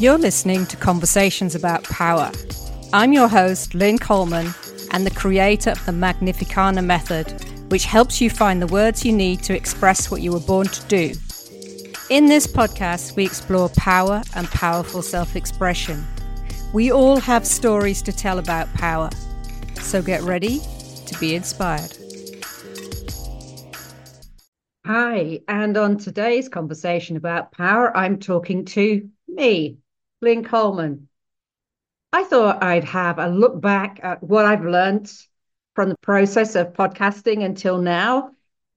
You're listening to Conversations About Power. I'm your host, Lynn Coleman, and the creator of the Magnificana Method, which helps you find the words you need to express what you were born to do. In this podcast, we explore power and powerful self expression. We all have stories to tell about power, so get ready to be inspired. Hi, and on today's conversation about power, I'm talking to me, Lynn Coleman. I thought I'd have a look back at what I've learned from the process of podcasting until now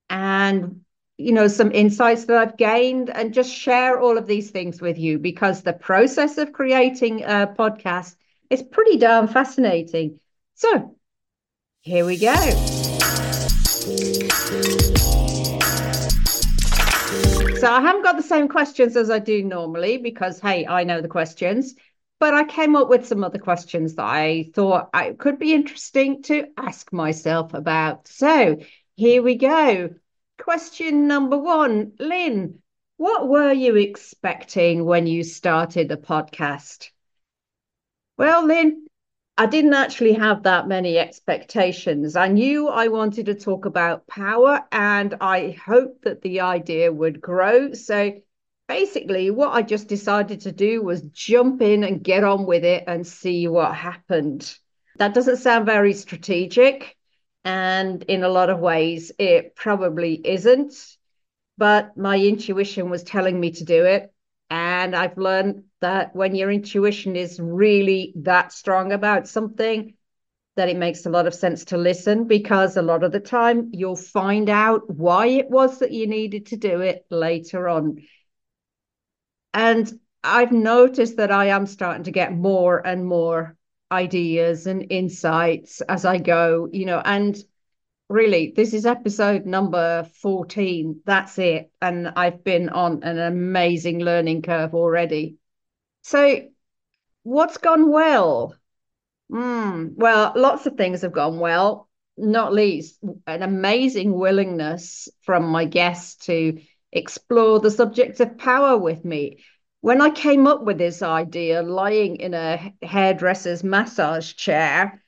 and you know some insights that I've gained and just share all of these things with you because the process of creating a podcast is pretty darn fascinating. So, here we go. So I haven't got the same questions as I do normally because, hey, I know the questions, but I came up with some other questions that I thought I could be interesting to ask myself about. So here we go. Question number one Lynn, what were you expecting when you started the podcast? Well, Lynn, I didn't actually have that many expectations. I knew I wanted to talk about power and I hoped that the idea would grow. So basically, what I just decided to do was jump in and get on with it and see what happened. That doesn't sound very strategic. And in a lot of ways, it probably isn't. But my intuition was telling me to do it. And I've learned that when your intuition is really that strong about something, that it makes a lot of sense to listen because a lot of the time you'll find out why it was that you needed to do it later on. And I've noticed that I am starting to get more and more ideas and insights as I go, you know, and really this is episode number 14 that's it. And i've been on an amazing learning curve already. So what's gone well? Mm, well lots of things have gone well. Not least an amazing willingness from my guests to explore the subject of power with me. When i came up with this idea lying in a hairdresser's massage chair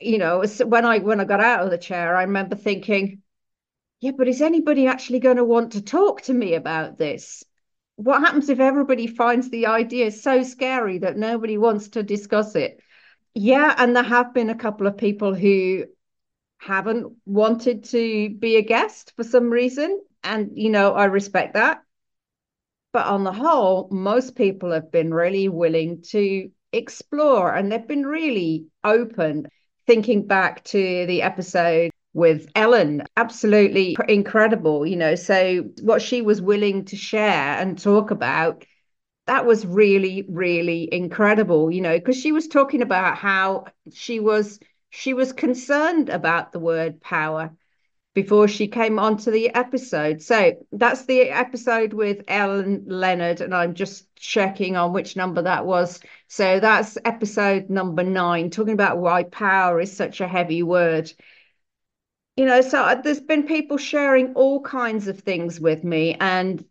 you know, when I when I got out of the chair, I remember thinking, yeah, but is anybody actually going to want to talk to me about this? What happens if everybody finds the idea so scary that nobody wants to discuss it? Yeah, and there have been a couple of people who haven't wanted to be a guest for some reason. And, you know, I respect that. But on the whole, most people have been really willing to explore and they've been really open thinking back to the episode with Ellen, absolutely incredible, you know. So, what she was willing to share and talk about, that was really, really incredible, you know, because she was talking about how she was she was concerned about the word power before she came onto the episode. So that's the episode with Ellen Leonard, and I'm just checking on which number that was. So that's episode number nine, talking about why power is such a heavy word. You know, so uh, there's been people sharing all kinds of things with me, and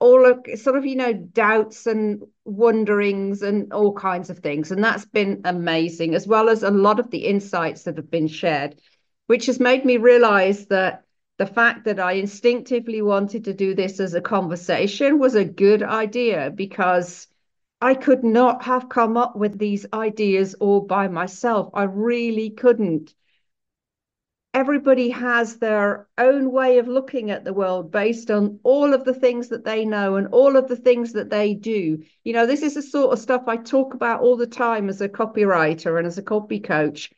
all of sort of you know doubts and wonderings and all kinds of things and that's been amazing as well as a lot of the insights that have been shared which has made me realize that the fact that I instinctively wanted to do this as a conversation was a good idea because I could not have come up with these ideas all by myself. I really couldn't. Everybody has their own way of looking at the world based on all of the things that they know and all of the things that they do. You know, this is the sort of stuff I talk about all the time as a copywriter and as a copy coach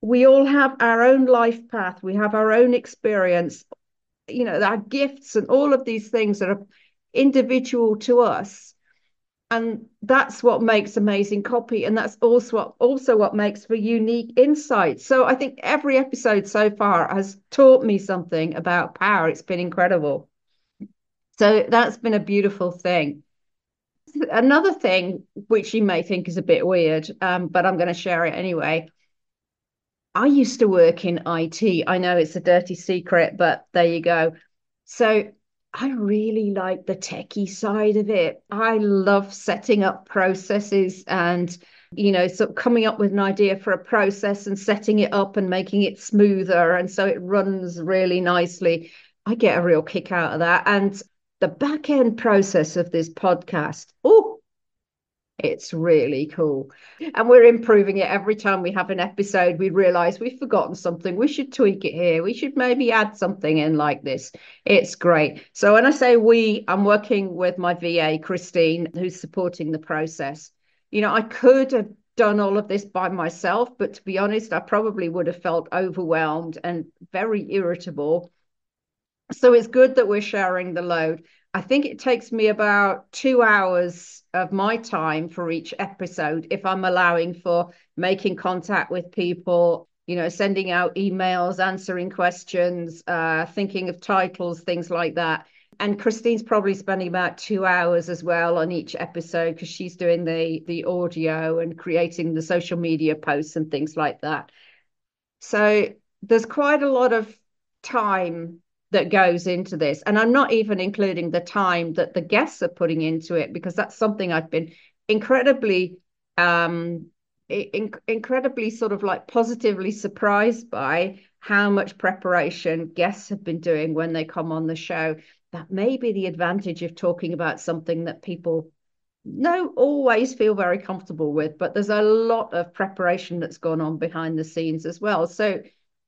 we all have our own life path. We have our own experience. You know our gifts and all of these things that are individual to us. And that's what makes amazing copy and that's also what, also what makes for unique insights. So i think every episode so far has taught me something about power. It's been incredible. So that's been a beautiful thing. Another thing which you may think is a bit weird um, but i'm going to share it anyway I used to work in IT. I know it's a dirty secret, but there you go. So I really like the techie side of it. I love setting up processes and, you know, sort of coming up with an idea for a process and setting it up and making it smoother. And so it runs really nicely. I get a real kick out of that. And the back end process of this podcast, oh, it's really cool. And we're improving it every time we have an episode. We realize we've forgotten something. We should tweak it here. We should maybe add something in like this. It's great. So when I say we, I'm working with my VA, Christine, who's supporting the process. You know, I could have done all of this by myself, but to be honest, I probably would have felt overwhelmed and very irritable. So it's good that we're sharing the load. I think it takes me about two hours of my time for each episode if I'm allowing for making contact with people, you know, sending out emails, answering questions, uh, thinking of titles, things like that. And Christine's probably spending about two hours as well on each episode because she's doing the the audio and creating the social media posts and things like that. So there's quite a lot of time that goes into this. And I'm not even including the time that the guests are putting into it because that's something I've been incredibly um in, incredibly sort of like positively surprised by how much preparation guests have been doing when they come on the show. That may be the advantage of talking about something that people no always feel very comfortable with, but there's a lot of preparation that's gone on behind the scenes as well. So,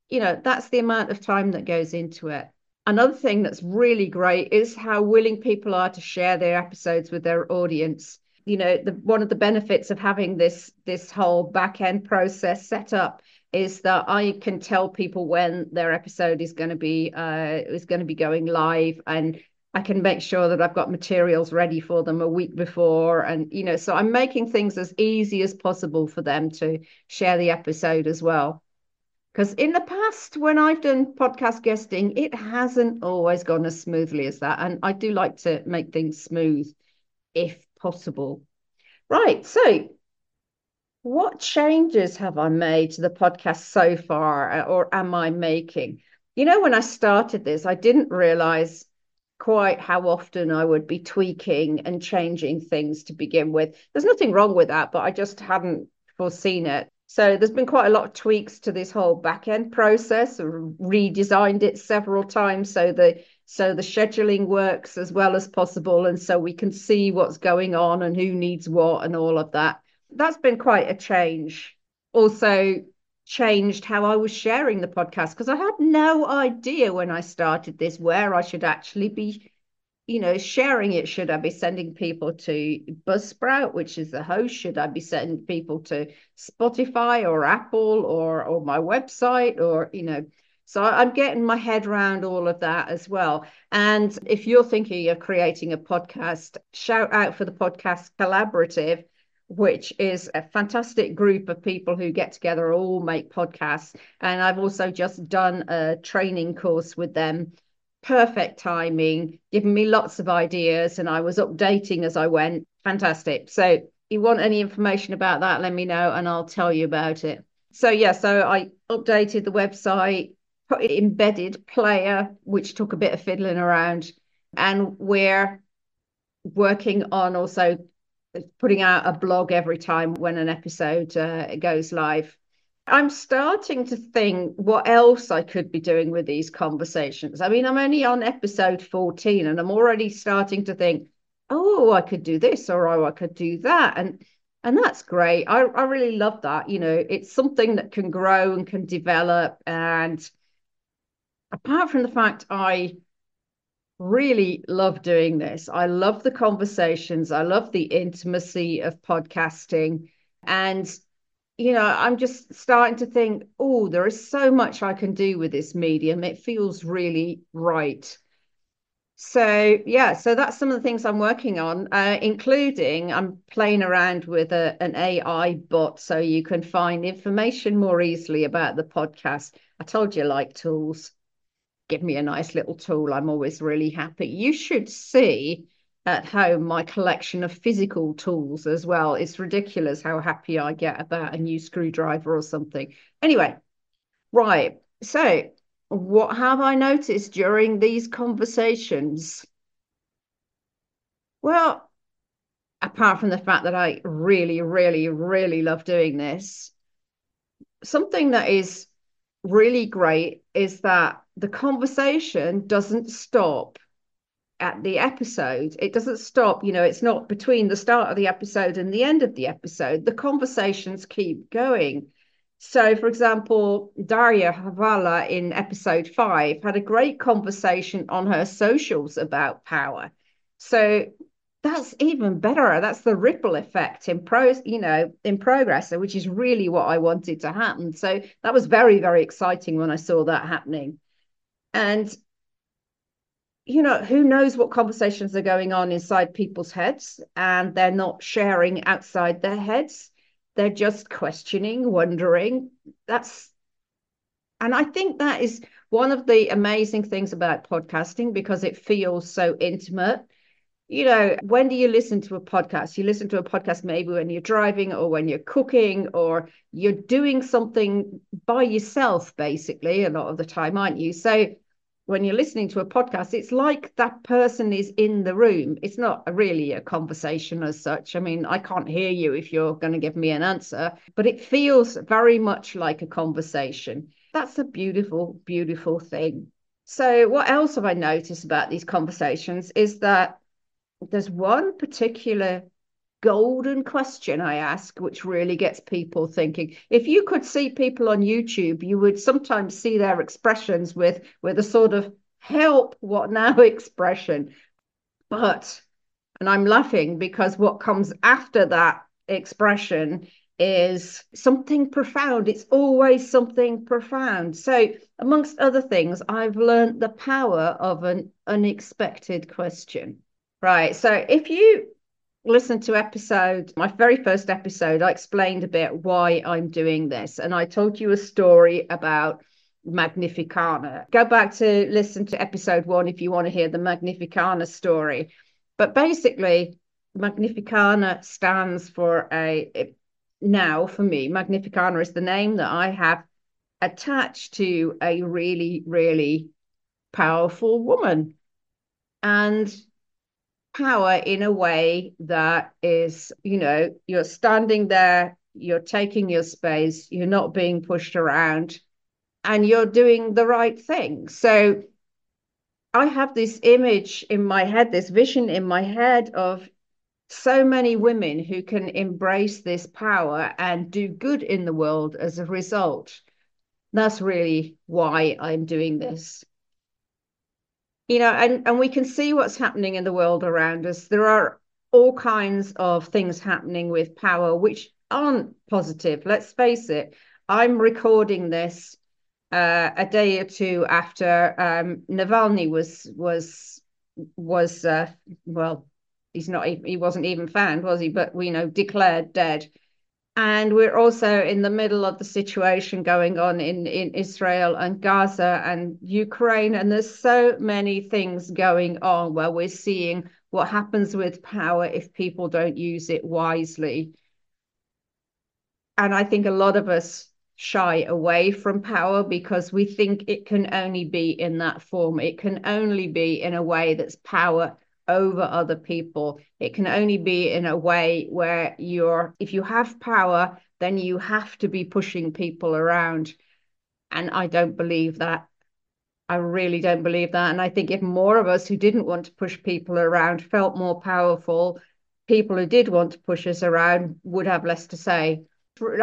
you know, that's the amount of time that goes into it. Another thing that's really great is how willing people are to share their episodes with their audience. You know, the, one of the benefits of having this this whole back end process set up is that I can tell people when their episode is going to be uh, is going to be going live, and I can make sure that I've got materials ready for them a week before, and you know, so I'm making things as easy as possible for them to share the episode as well. Because in the past, when I've done podcast guesting, it hasn't always gone as smoothly as that. And I do like to make things smooth if possible. Right. So, what changes have I made to the podcast so far, uh, or am I making? You know, when I started this, I didn't realize quite how often I would be tweaking and changing things to begin with. There's nothing wrong with that, but I just hadn't foreseen it. So there's been quite a lot of tweaks to this whole back end process, redesigned it several times so the so the scheduling works as well as possible, and so we can see what's going on and who needs what and all of that. That's been quite a change. Also changed how I was sharing the podcast because I had no idea when I started this where I should actually be you know, sharing it. Should I be sending people to Buzzsprout, which is the host? Should I be sending people to Spotify or Apple or or my website or you know? So I'm getting my head around all of that as well. And if you're thinking of creating a podcast, shout out for the podcast collaborative which is a fantastic group of people who get together all make podcasts and i've also just done a training course with them perfect timing, giving me lots of ideas, and I was updating as I went. Fantastic. So, if you want any information about that, let me know and I'll tell you about it. So, yeah, so I updated the website, put embedded player, which took a bit of fiddling around, and we're working on also putting out a blog every time when an episode uh, goes live. I'm starting to think what else I could be doing with these conversations. I mean, I'm only on episode 14 and I'm already starting to think, oh, I could do this or oh, I could do that. And and that's great. I, I really love that. You know, it's something that can grow and can develop. And apart from the fact I really love doing this, I love the conversations, I love the intimacy of podcasting. And you know, I'm just starting to think, oh, there is so much I can do with this medium. It feels really right. So yeah, so that's some of the things I'm working on, uh, including I'm playing around with a, an AI bot so you can find information more easily about the podcast. I told you like tools. Give me a nice little tool. I'm always really happy. You should see at home my collection of physical tools as well. It's ridiculous how happy I get about a new screwdriver or something. Anyway, right. So, what have I noticed during these conversations? Well, apart from the fact that I really, really, really love doing this, something that is really great is that the conversation doesn't stop at the episode. It doesn't stop, you know, it's not between the start of the episode and the end of the episode. The conversations keep going. So, for example, Daria Havala in episode five had a great conversation on her socials about power. So that's even better. That's the ripple effect in pro, you know, in progress, which is really what I wanted to happen. So that was very, very exciting when I saw that happening. And you know, who knows what conversations are going on inside people's heads, and they're not sharing outside their heads. They're just questioning, wondering. That's, and I think that is one of the amazing things about podcasting because it feels so intimate. You know, when do you listen to a podcast? You listen to a podcast maybe when you're driving or when you're cooking or you're doing something by yourself, basically, a lot of the time, aren't you? So, when you're listening to a podcast, it's like that person is in the room. It's not a really a conversation as such. I mean, I can't hear you if you're going to give me an answer, but it feels very much like a conversation. That's a beautiful, beautiful thing. So, what else have I noticed about these conversations is that there's one particular golden question I ask, which really gets people thinking. If you could see people on YouTube, you would sometimes see their expressions with with a sort of help what now expression. But and I'm laughing because what comes after that expression is something profound. It's always something profound. So, amongst other things, I've learned the power of an unexpected question. Right. So, if you listened to episode, my very first episode, I explained a bit why I'm doing this. And I told you a story about Magnificana. Go back to listen to episode one if you want to hear the Magnificana story. But basically, Magnificana stands for a, now for me, Magnificana is the name that I have attached to a really, really powerful woman. And power in a way that is, you know, you're standing there, you're taking your space, you're not being pushed around, and you're doing the right thing. So I have this image in my head, this vision in my head of so many women who can embrace this power and do good in the world as a result. That's really why I'm doing this you know, and, and we can see what's happening in the world around us. There are all kinds of things happening with power which aren't positive. Let's face it. I'm recording this uh, a day or two after um, Navalny was was was uh, well, he's not he wasn't even found, was he? But we you know declared dead and we're also in the middle of the situation going on in, in Israel and Gaza and Ukraine. And there's so many things going on where we're seeing what happens with power if people don't use it wisely. And I think a lot of us shy away from power because we think it can only be in that form. It can only be in a way that's power over other people. It can only be in a way where you're, if you have power, then you have to be pushing people around. And I don't believe that. I really don't believe that. And I think if more of us who didn't want to push people around felt more powerful, people who did want to push us around would have less to say.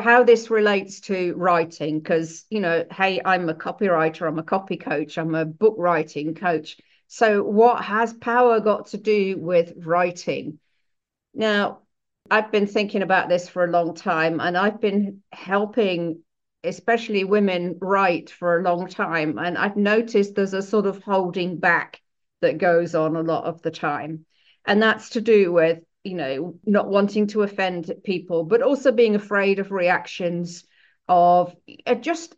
How this relates to writing, because, you know, hey, I'm a copywriter, I'm a copy coach, I'm a book writing coach so, what has power got to do with writing? Now, I've been thinking about this for a long time, and I've been helping, especially women, write for a long time. And I've noticed there's a sort of holding back that goes on a lot of the time. And that's to do with, you know, not wanting to offend people, but also being afraid of reactions of uh, just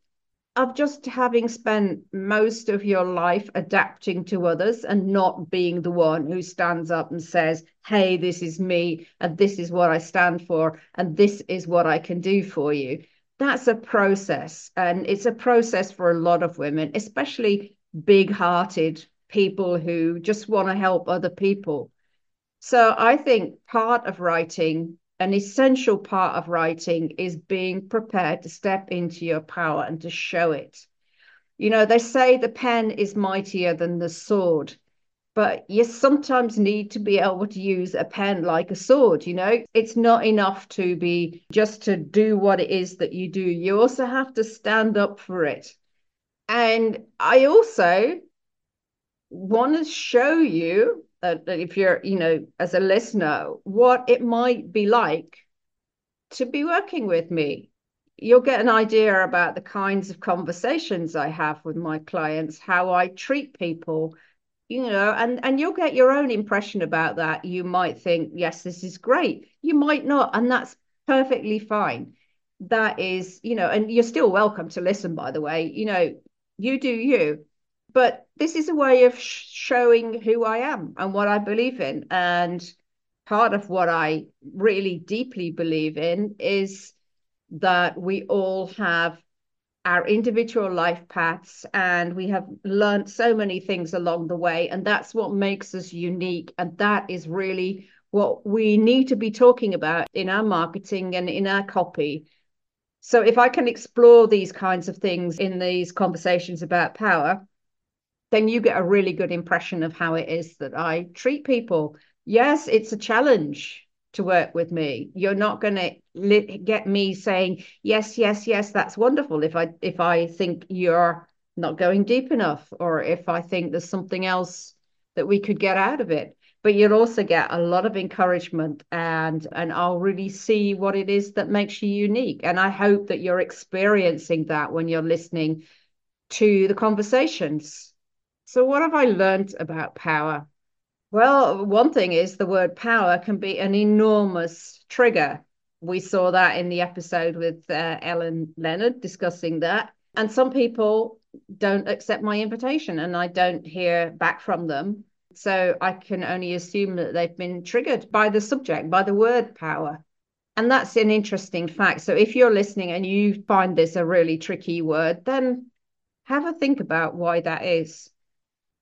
of just having spent most of your life adapting to others and not being the one who stands up and says, Hey, this is me, and this is what I stand for, and this is what I can do for you. That's a process. And it's a process for a lot of women, especially big hearted people who just want to help other people. So I think part of writing, an essential part of writing, is being prepared to step into your power and to show it. You know, they say the pen is mightier than the sword but you sometimes need to be able to use a pen like a sword you know? It's not enough to be just to do what it is that you do. You also have to stand up for it. And i also want to show you if you're you know as a listener what it might be like to be working with me. You'll get an idea about the kinds of conversations i have with my clients how i treat people you know and and you'll get your own impression about that. You might think yes this is great. You might not and that's perfectly fine. That is you know and you're still welcome to listen by the way. You know you do you but this is a way of sh- showing who i am and what i believe in. And part of what i really deeply believe in is that we all have our individual life paths and we have learned so many things along the way. And that's what makes us unique. And that is really what we need to be talking about in our marketing and in our copy. So if i can explore these kinds of things in these conversations about power then you get a really good impression of how it is that i treat people yes it's a challenge to work with me. You're not going to get me saying yes, yes, yes. That's wonderful. If I if I think you're not going deep enough, or if I think there's something else that we could get out of it. But you'll also get a lot of encouragement, and and I'll really see what it is that makes you unique. And I hope that you're experiencing that when you're listening to the conversations. So, what have I learned about power? Well, one thing is the word power can be an enormous trigger. We saw that in the episode with uh, Ellen Leonard discussing that. And some people don't accept my invitation and I don't hear back from them. So I can only assume that they've been triggered by the subject, by the word power. And that's an interesting fact. So if you're listening and you find this a really tricky word, then have a think about why that is.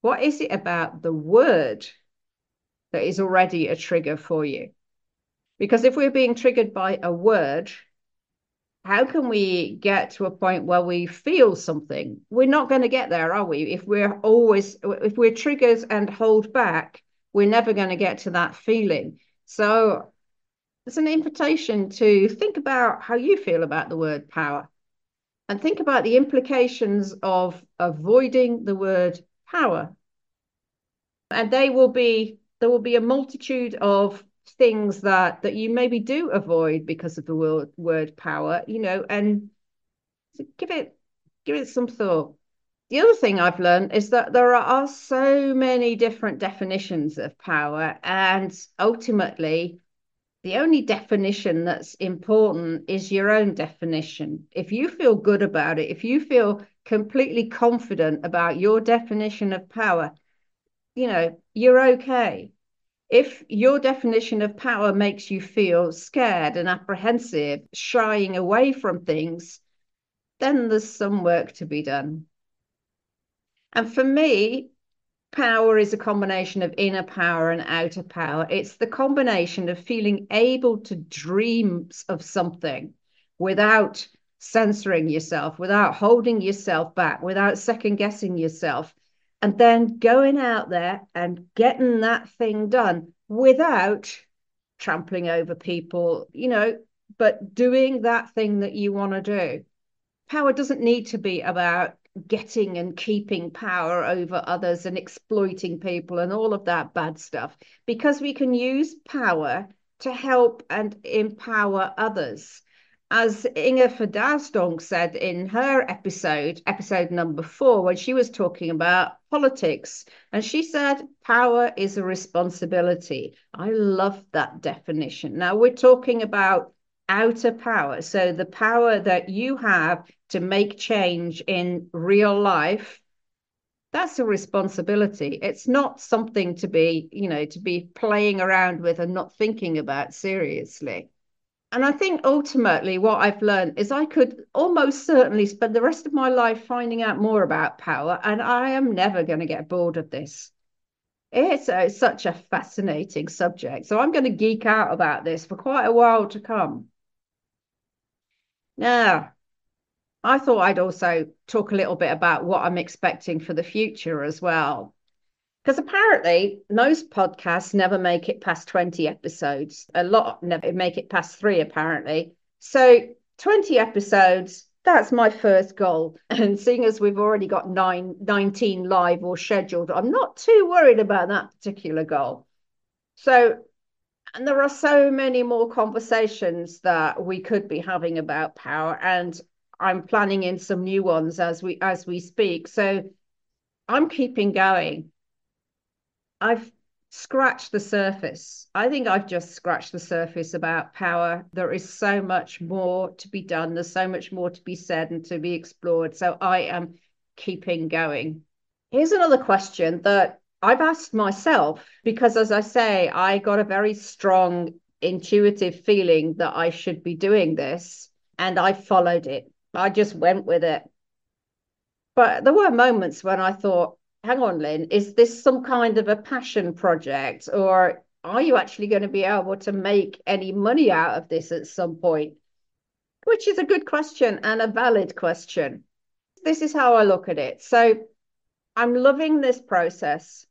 What is it about the word that is already a trigger for you. Because if we're being triggered by a word, how can we get to a point where we feel something? We're not going to get there, are we? If we're always, if we're triggered and hold back, we're never going to get to that feeling. So it's an invitation to think about how you feel about the word power and think about the implications of avoiding the word power. And they will be there will be a multitude of things that that you maybe do avoid because of the word word power you know and give it give it some thought the other thing i've learned is that there are so many different definitions of power and ultimately the only definition that's important is your own definition if you feel good about it if you feel completely confident about your definition of power you know, you're okay. If your definition of power makes you feel scared and apprehensive, shying away from things, then there's some work to be done. And for me, power is a combination of inner power and outer power. It's the combination of feeling able to dream of something without censoring yourself, without holding yourself back, without second guessing yourself, and then going out there and getting that thing done without trampling over people, you know, but doing that thing that you want to do. Power doesn't need to be about getting and keeping power over others and exploiting people and all of that bad stuff, because we can use power to help and empower others as Inger Verdasdonck said in her episode, episode number four, when she was talking about politics, and she said, power is a responsibility. I love that definition. Now we're talking about outer power. So the power that you have to make change in real life. That's a responsibility. It's not something to be, you know, to be playing around with and not thinking about seriously. And I think ultimately what I've learned is I could almost certainly spend the rest of my life finding out more about power, and I am never going to get bored of this. It's, a, it's such a fascinating subject. So I'm going to geek out about this for quite a while to come. Now, I thought I'd also talk a little bit about what I'm expecting for the future as well. Because apparently, most podcasts never make it past 20 episodes. A lot never make it past three, apparently. So, 20 episodes, that's my first goal. And seeing as we've already got nine, 19 live or scheduled, I'm not too worried about that particular goal. So, and there are so many more conversations that we could be having about power. And I'm planning in some new ones as we as we speak. So I'm keeping going. I've scratched the surface. I think I've just scratched the surface about power. There is so much more to be done. There's so much more to be said and to be explored. So I am keeping going. Here's another question that I've asked myself because, as I say, I got a very strong intuitive feeling that I should be doing this and I followed it. I just went with it. But there were moments when I thought, hang on, Lynn, is this some kind of a passion project? Or are you actually going to be able to make any money out of this at some point? Which is a good question and a valid question. This is how I look at it. So I'm loving this process.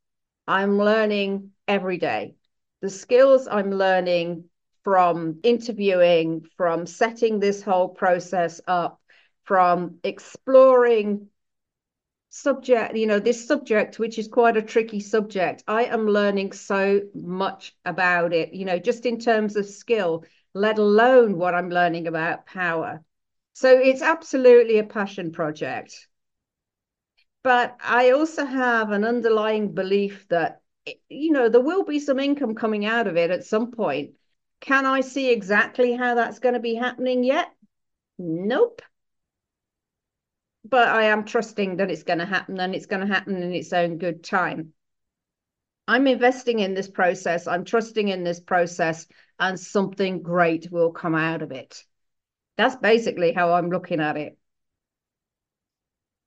I'm learning every day. The skills I'm learning from interviewing, from setting this whole process up, from exploring subject you know this subject which is quite a tricky subject i am learning so much about it you know just in terms of skill let alone what i'm learning about power. So it's absolutely a passion project. But i also have an underlying belief that you know there will be some income coming out of it at some point. Can i see exactly how that's going to be happening yet? Nope but I am trusting that it's going to happen and it's going to happen in its own good time. I'm investing in this process. I'm trusting in this process, and something great will come out of it. That's basically how I'm looking at it.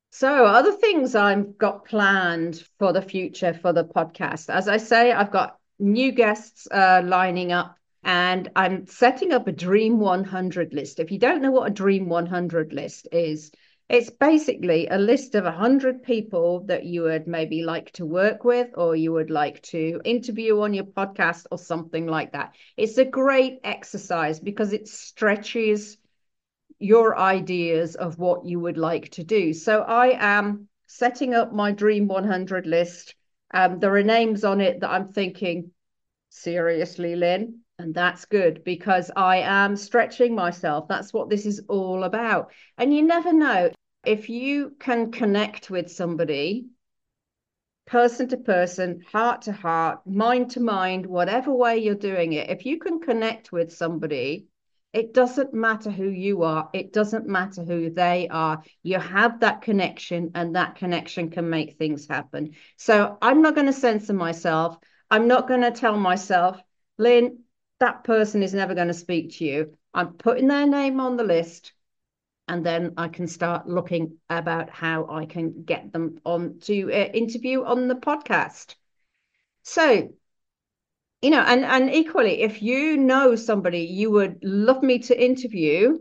So, other things I've got planned for the future for the podcast. As I say, I've got new guests uh, lining up and I'm setting up a Dream 100 list. If you don't know what a Dream 100 list is, it's basically a list of 100 people that you would maybe like to work with or you would like to interview on your podcast or something like that. It's a great exercise because it stretches your ideas of what you would like to do. So I am setting up my Dream 100 list. Um, there are names on it that I'm thinking, seriously, Lynn, and that's good because I am stretching myself. That's what this is all about. And you never know if you can connect with somebody, person to person, heart to heart, mind to mind, whatever way you're doing it, if you can connect with somebody, it doesn't matter who you are, it doesn't matter who they are. You have that connection, and that connection can make things happen. So I'm not going to censor myself. I'm not going to tell myself, Lynn, that person is never going to speak to you. I'm putting their name on the list and then I can start looking about how I can get them on to uh, interview on the podcast. So, you know, and and equally, if you know somebody you would love me to interview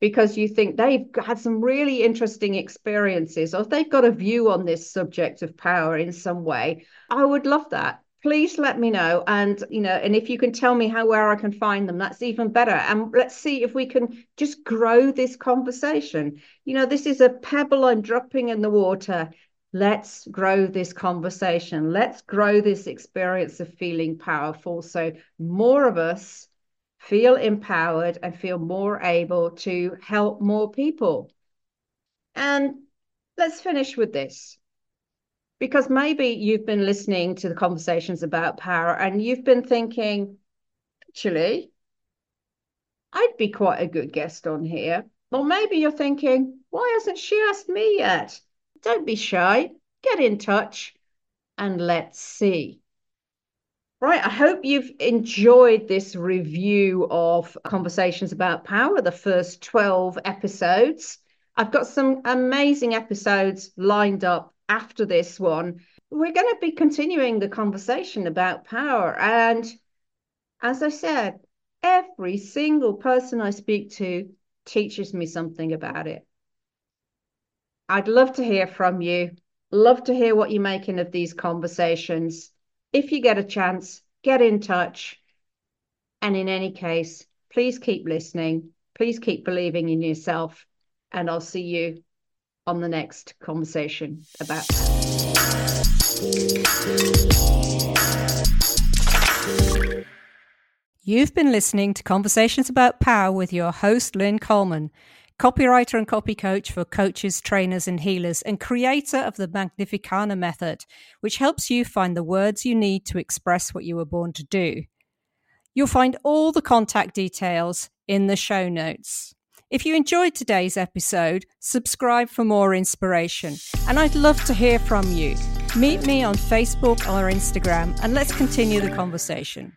because you think they've had some really interesting experiences or they've got a view on this subject of power in some way, I would love that please let me know. And you know and if you can tell me how where i can find them that's even better. And let's see if we can just grow this conversation. You know this is a pebble i'm dropping in the water. Let's grow this conversation. Let's grow this experience of feeling powerful. So more of us feel empowered and feel more able to help more people. And let's finish with this because maybe you've been listening to the conversations about power and you've been thinking, actually, I'd be quite a good guest on here. Or maybe you're thinking, why hasn't she asked me yet? Don't be shy, get in touch and let's see. Right, I hope you've enjoyed this review of Conversations About Power, the first 12 episodes. I've got some amazing episodes lined up after this one. we're going to be continuing the conversation about power. And as I said, every single person I speak to teaches me something about it. I'd love to hear from you. Love to hear what you're making of these conversations. If you get a chance, get in touch. And in any case, please keep listening. Please keep believing in yourself. And I'll see you on the next conversation about. You've been listening to Conversations About Power with your host, Lynn Coleman, copywriter and copy coach for coaches, trainers, and healers, and creator of the Magnificana method, which helps you find the words you need to express what you were born to do. You'll find all the contact details in the show notes. If you enjoyed today's episode, subscribe for more inspiration. And I'd love to hear from you. Meet me on Facebook or Instagram and let's continue the conversation.